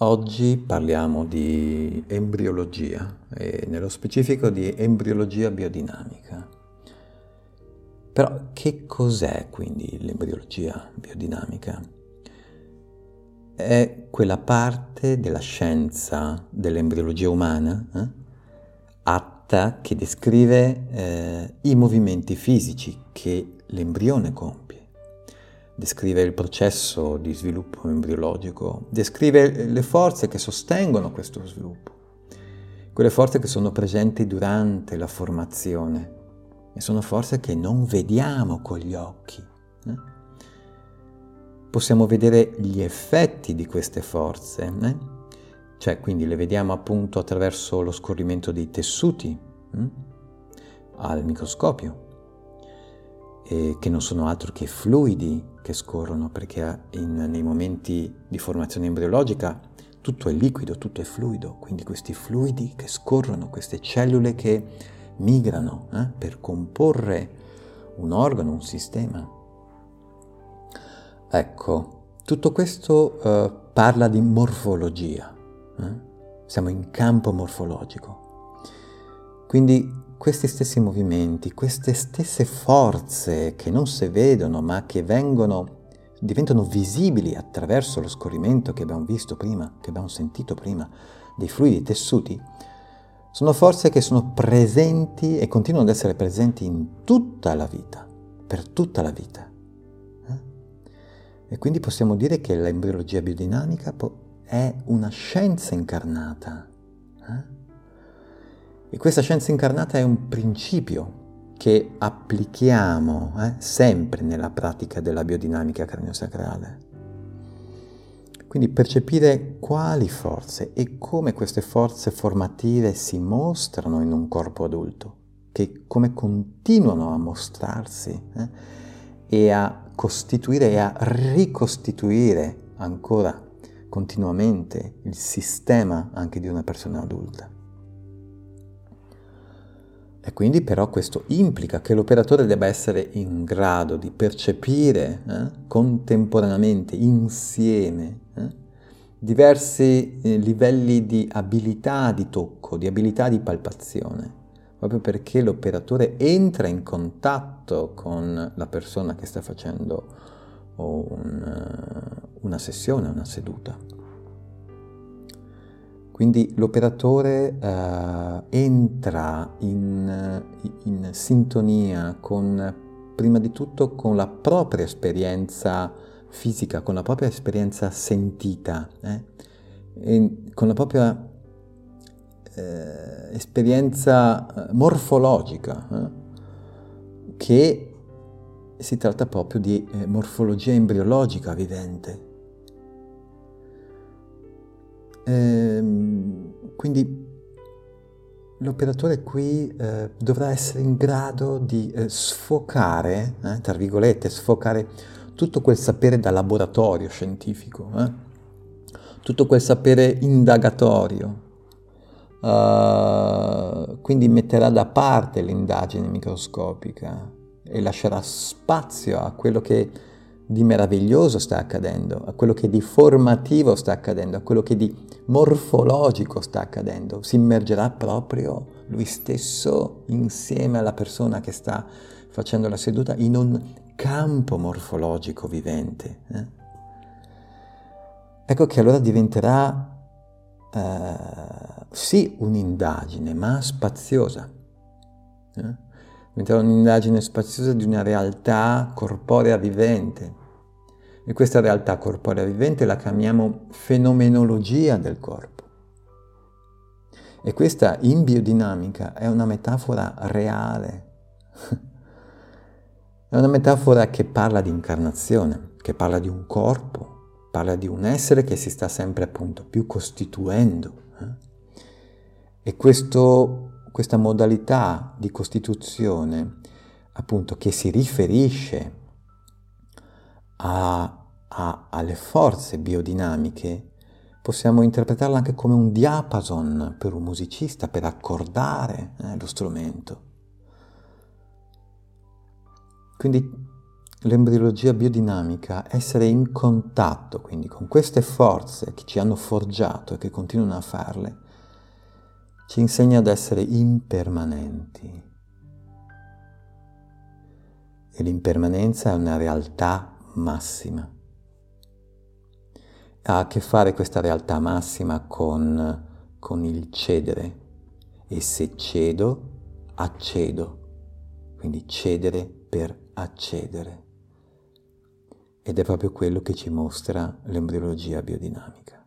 Oggi parliamo di embriologia e nello specifico di embriologia biodinamica. Però che cos'è quindi l'embriologia biodinamica? È quella parte della scienza dell'embriologia umana eh, atta che descrive eh, i movimenti fisici che l'embrione compie descrive il processo di sviluppo embriologico, descrive le forze che sostengono questo sviluppo, quelle forze che sono presenti durante la formazione e sono forze che non vediamo con gli occhi. Eh? Possiamo vedere gli effetti di queste forze, eh? cioè quindi le vediamo appunto attraverso lo scorrimento dei tessuti eh? al microscopio eh, che non sono altro che fluidi che scorrono, perché in, nei momenti di formazione embriologica tutto è liquido, tutto è fluido, quindi questi fluidi che scorrono, queste cellule che migrano eh, per comporre un organo, un sistema. Ecco, tutto questo eh, parla di morfologia, eh? siamo in campo morfologico. Quindi questi stessi movimenti, queste stesse forze che non si vedono ma che vengono, diventano visibili attraverso lo scorrimento che abbiamo visto prima, che abbiamo sentito prima, dei fluidi tessuti, sono forze che sono presenti e continuano ad essere presenti in tutta la vita, per tutta la vita. Eh? E quindi possiamo dire che l'embriologia biodinamica è una scienza incarnata. Eh? E questa scienza incarnata è un principio che applichiamo eh, sempre nella pratica della biodinamica craniosacrale. Quindi percepire quali forze e come queste forze formative si mostrano in un corpo adulto, che come continuano a mostrarsi eh, e a costituire e a ricostituire ancora continuamente il sistema anche di una persona adulta. E quindi però questo implica che l'operatore debba essere in grado di percepire eh, contemporaneamente, insieme, eh, diversi eh, livelli di abilità di tocco, di abilità di palpazione, proprio perché l'operatore entra in contatto con la persona che sta facendo un, eh, una sessione, una seduta. Quindi l'operatore uh, entra in, in, sintonia con, prima di tutto, con la propria esperienza fisica, con la propria esperienza sentita, eh? con la propria eh, esperienza eh, morfologica, eh? che si tratta proprio di eh, morfologia embriologica vivente. Ehm, quindi l'operatore qui eh, dovrà essere in grado di eh, sfocare, eh, tra virgolette, sfocare tutto quel sapere da laboratorio scientifico, eh, tutto quel sapere indagatorio. Uh, quindi metterà da parte l'indagine microscopica e lascerà spazio a quello che di meraviglioso sta accadendo, a quello che di formativo sta accadendo, a quello che di morfologico sta accadendo. Si immergerà proprio lui stesso insieme alla persona che sta facendo la seduta in un campo morfologico vivente. Eh? Ecco che allora diventerà eh, sì un'indagine, ma spaziosa. Eh? Diventerà un'indagine spaziosa di una realtà corporea vivente, e questa realtà corporea vivente la chiamiamo fenomenologia del corpo. E questa in biodinamica è una metafora reale. È una metafora che parla di incarnazione, che parla di un corpo, parla di un essere che si sta sempre appunto più costituendo. Eh? E questo, questa modalità di costituzione, appunto, che si riferisce a, a, alle forze biodinamiche, possiamo interpretarla anche come un diapason per un musicista, per accordare eh, lo strumento. Quindi l'embriologia biodinamica, essere in contatto quindi con queste forze che ci hanno forgiato e che continuano a farle, ci insegna ad essere impermanenti. E l'impermanenza è una realtà massima. Ha a che fare questa realtà massima con, con il cedere. E se cedo, accedo. Quindi cedere per accedere ed è proprio quello che ci mostra l'embriologia biodinamica.